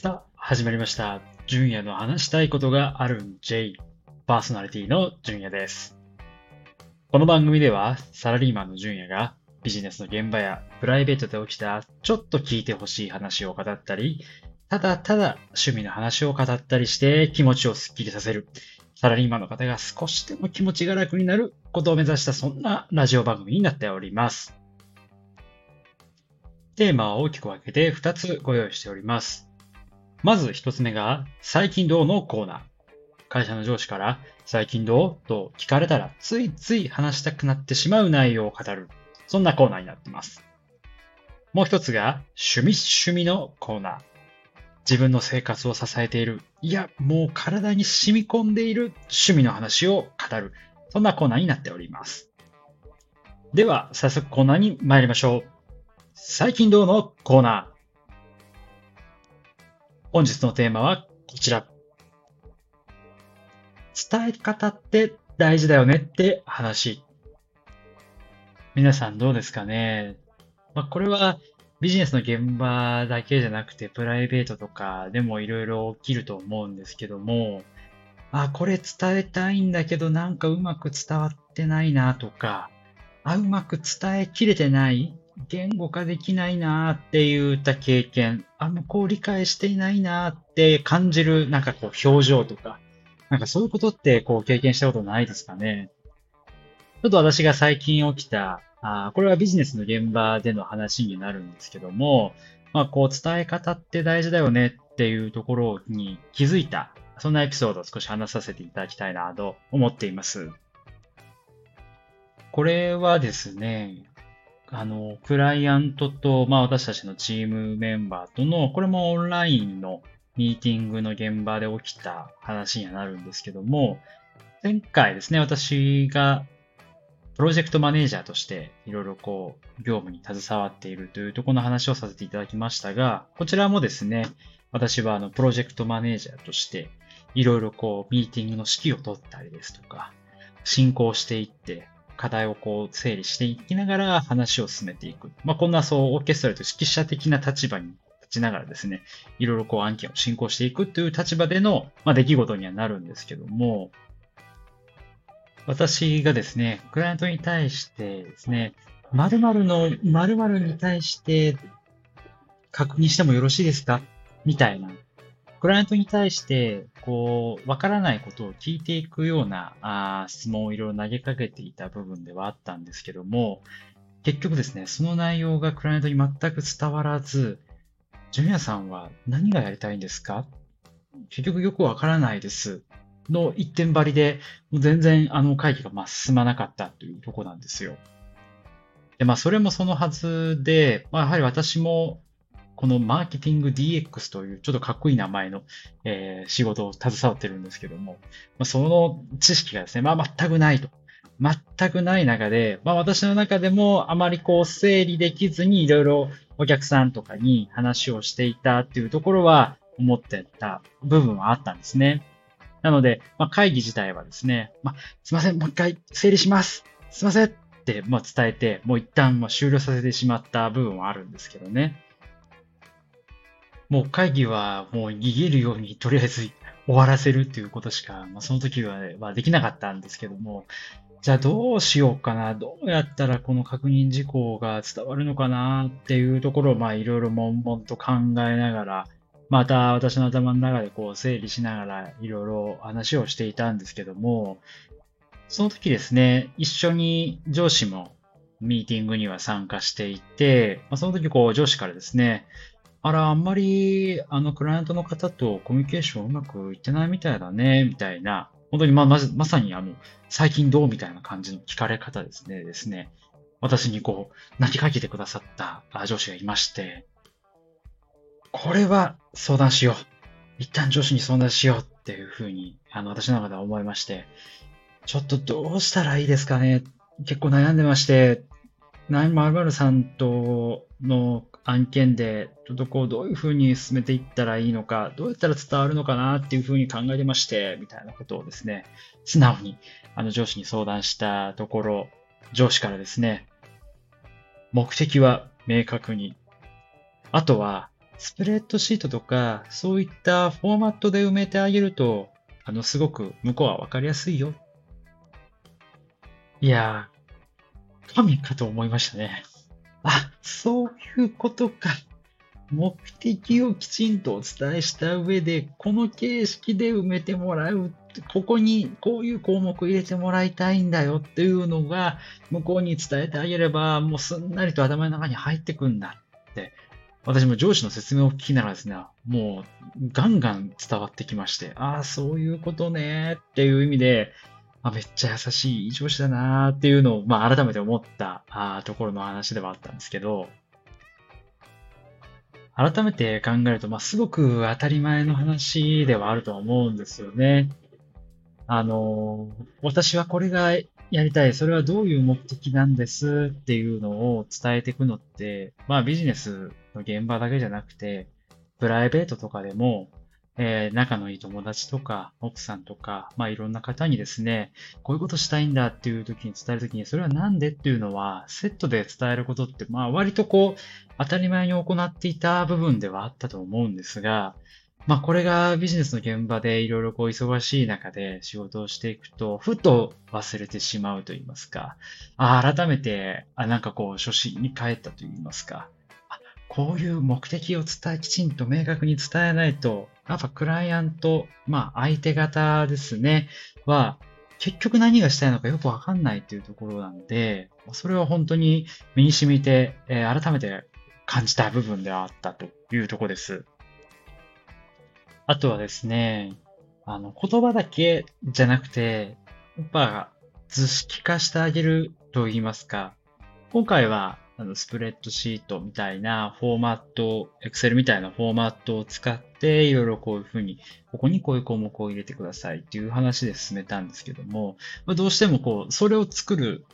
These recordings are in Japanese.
さあ、始まりました。純也の話したいことがあるん J。パーソナリティの純也です。この番組では、サラリーマンの純也がビジネスの現場やプライベートで起きたちょっと聞いてほしい話を語ったり、ただただ趣味の話を語ったりして気持ちをスッキリさせる。サラリーマンの方が少しでも気持ちが楽になることを目指したそんなラジオ番組になっております。テーマは大きく分けて2つご用意しております。まず1つ目が、最近どうのコーナー。会社の上司から、最近どう？と聞かれたら、ついつい話したくなってしまう内容を語る。そんなコーナーになっています。もう一つが、趣味趣味のコーナー。自分の生活を支えている。いや、もう体に染み込んでいる趣味の話を語る。そんなコーナーになっております。では、早速コーナーに参りましょう。最近どうのコーナー。本日のテーマはこちら。伝え方って大事だよねって話。皆さんどうですかねまあ、これはビジネスの現場だけじゃなくてプライベートとかでもいろいろ起きると思うんですけども、あ、これ伝えたいんだけどなんかうまく伝わってないなとか、あ、うまく伝えきれてない言語化できないなって言った経験、あ、向こう理解していないなって感じるなんかこう表情とか、なんかそういうことってこう経験したことないですかねちょっと私が最近起きた、あこれはビジネスの現場での話になるんですけども、まあこう伝え方って大事だよねっていうところに気づいた、そんなエピソードを少し話させていただきたいなと思っています。これはですね、あの、クライアントと、まあ私たちのチームメンバーとの、これもオンラインのミーティングの現場で起きた話にはなるんですけども、前回ですね、私がプロジェクトマネージャーとしていろいろこう業務に携わっているというところの話をさせていただきましたが、こちらもですね、私はあのプロジェクトマネージャーとしていろいろこうミーティングの指揮を取ったりですとか、進行していって課題をこう整理していきながら話を進めていく。まあ、こんなそうオーケストラと指揮者的な立場に立ちながらですね、いろいろこう案件を進行していくという立場での、まあ、出来事にはなるんですけども、私がですね、クライアントに対してですね、〇〇の〇〇に対して確認してもよろしいですか？みたいな。クライアントに対して、こう、わからないことを聞いていくようなあ質問をいろいろ投げかけていた部分ではあったんですけども、結局ですね、その内容がクライアントに全く伝わらず、ジュニアさんは何がやりたいんですか？結局よくわからないです。の一点張りで、全然あの会議がまあ進まなかったというところなんですよ。で、まあそれもそのはずで、まあやはり私もこのマーケティング DX というちょっとかっこいい名前の、えー仕事を携わってるんですけども、まあ、その知識がですね、まあ全くないと。全くない中で、まあ私の中でもあまりこう整理できずにいろいろお客さんとかに話をしていたっていうところは思ってた部分はあったんですね。なので、まあ、会議自体はですね、まあ、すいません、もう一回整理します。すいませんって、まあ、伝えて、もう一旦まあ終了させてしまった部分はあるんですけどね。もう会議はもう逃げるようにとりあえず終わらせるっていうことしか、まあ、その時は、まあ、できなかったんですけども、じゃあどうしようかな、どうやったらこの確認事項が伝わるのかなっていうところを、まあいろいろ悶々と考えながら、また私の頭の中でこう整理しながらいろいろ話をしていたんですけども、その時ですね、一緒に上司もミーティングには参加していて、まあ、その時こう上司からですね、あら、あんまりあのクライアントの方とコミュニケーションうまくいってないみたいだね、みたいな、本当にまままさにあの最近どうみたいな感じの聞かれ方ですね、ですね。私にこう投げかけてくださった上司がいまして、これは相談しよう。一旦上司に相談しようっていうふうに、あの、私の中では思いまして、ちょっとどうしたらいいですかね。結構悩んでまして、なまるさんとの案件で、ちょっとこう、どういうふうに進めていったらいいのか、どうやったら伝わるのかなっていうふうに考えてまして、みたいなことをですね、素直に、あの、上司に相談したところ、上司からですね、目的は明確に、あとはスプレッドシートとか、そういったフォーマットで埋めてあげると、あの、すごく向こうはわかりやすいよ。いやー、神かと思いましたね。あ、そういうことか。目的をきちんとお伝えした上で、この形式で埋めてもらう、ここにこういう項目入れてもらいたいんだよっていうのが、向こうに伝えてあげれば、もうすんなりと頭の中に入ってくんだって、私も上司の説明を聞きながらですね、もうガンガン伝わってきまして、ああ、そういうことねっていう意味で、あめっちゃ優しい上司だなーっていうのを、まあ、改めて思ったあところの話ではあったんですけど、改めて考えると、まあ、すごく当たり前の話ではあると思うんですよね。あの、私はこれがやりたい、それはどういう目的なんですっていうのを伝えていくのって、まあビジネスの現場だけじゃなくて、プライベートとかでも、えー、仲のいい友達とか、奥さんとか、まあいろんな方にですね、こういうことしたいんだっていう時に伝える時に、それはなんでっていうのは、セットで伝えることって、まあ割とこう、当たり前に行っていた部分ではあったと思うんですが、まあこれがビジネスの現場でいろいろこう忙しい中で仕事をしていくと、ふと忘れてしまうと言いますか、あ改めて、あなんかこう初心に帰ったと言いますか、こういう目的を伝え、きちんと明確に伝えないと、やっぱクライアント、まあ相手方ですね、は、結局何がしたいのかよくわかんないっていうところなので、それは本当に身に染みて、えー、改めて感じた部分ではあったというところです。あとはですね、あの、言葉だけじゃなくて、やっぱ図式化してあげると言いますか、今回はあの、スプレッドシートみたいなフォーマット、Excel みたいなフォーマットを使って、いろいろこういうふうに、ここにこういう項目を入れてくださいっていう話で進めたんですけども、まあ、どうしてもこう、それを作る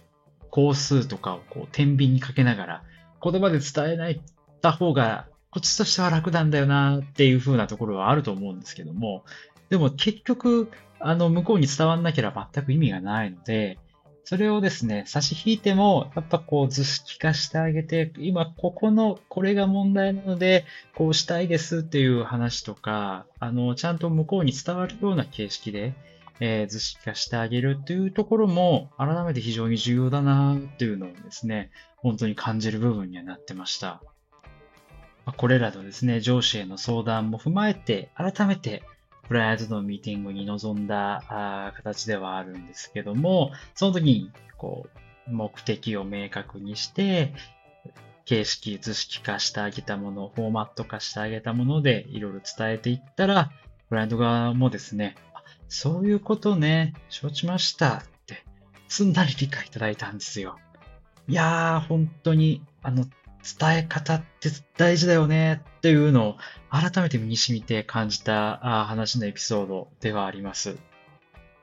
工数とかをこう、天秤にかけながら、言葉で伝えないた方が、こっちとしては楽なんだよなっていうふうなところはあると思うんですけども、でも結局、あの、向こうに伝わんなければ全く意味がないので、それをですね、差し引いても、やっぱこう図式化してあげて、今ここの、これが問題なので、こうしたいですっていう話とか、あの、ちゃんと向こうに伝わるような形式で、えー、図式化してあげるっていうところも、改めて非常に重要だなっていうのをですね、本当に感じる部分にはなってました。これらのですね、上司への相談も踏まえて、改めてクライアントのミーティングに臨んだあ形ではあるんですけども、その時に、こう、目的を明確にして、形式、図式化してあげたもの、フォーマット化してあげたものでいろいろ伝えていったら、クライアント側もですね、そういうことね、承知ましたって、すんなり理解いただいたんですよ。いやー、本当に、あの、伝え方って大事だよねっていうのを改めて身に染みて感じた話のエピソードではあります。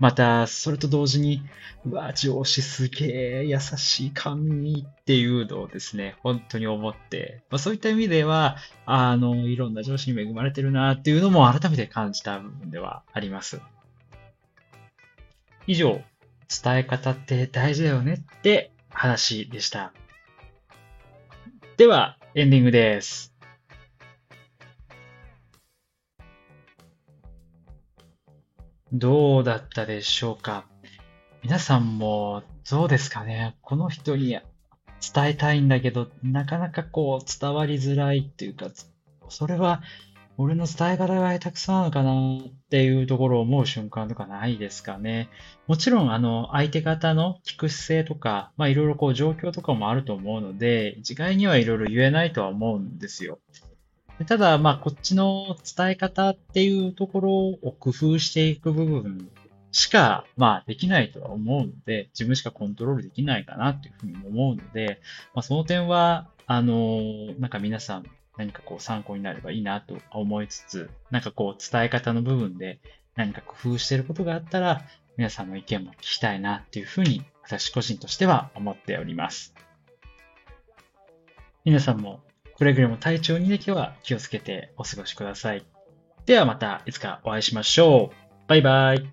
また、それと同時に、うわ、上司すげえ優しい神っていうのをですね、本当に思って、まあ、そういった意味では、あの、いろんな上司に恵まれてるなっていうのも改めて感じた部分ではあります。以上、伝え方って大事だよねって話でした。では、エンディングです。どうだったでしょうか？皆さんもどうですかね？この人に伝えたいんだけど、なかなかこう伝わりづらいっていうか、それは俺の伝え方が下手くそなのかなっていうところを思う瞬間とかないですかね。もちろん、あの、相手方の聞く姿勢とか、まあいろいろこう状況とかもあると思うので、一概にはいろいろ言えないとは思うんですよ。ただ、まあこっちの伝え方っていうところを工夫していく部分しか、まあできないとは思うので、自分しかコントロールできないかなっていうふうに思うので、まあその点は、あの、なんか皆さん何かこう参考になればいいなと思いつつ、なんかこう伝え方の部分で何か工夫してることがあったら、皆さんの意見も聞きたいなっていうふうに私個人としては思っております。皆さんもくれぐれも体調にだけは気をつけてお過ごしください。ではまたいつかお会いしましょう。バイバイ。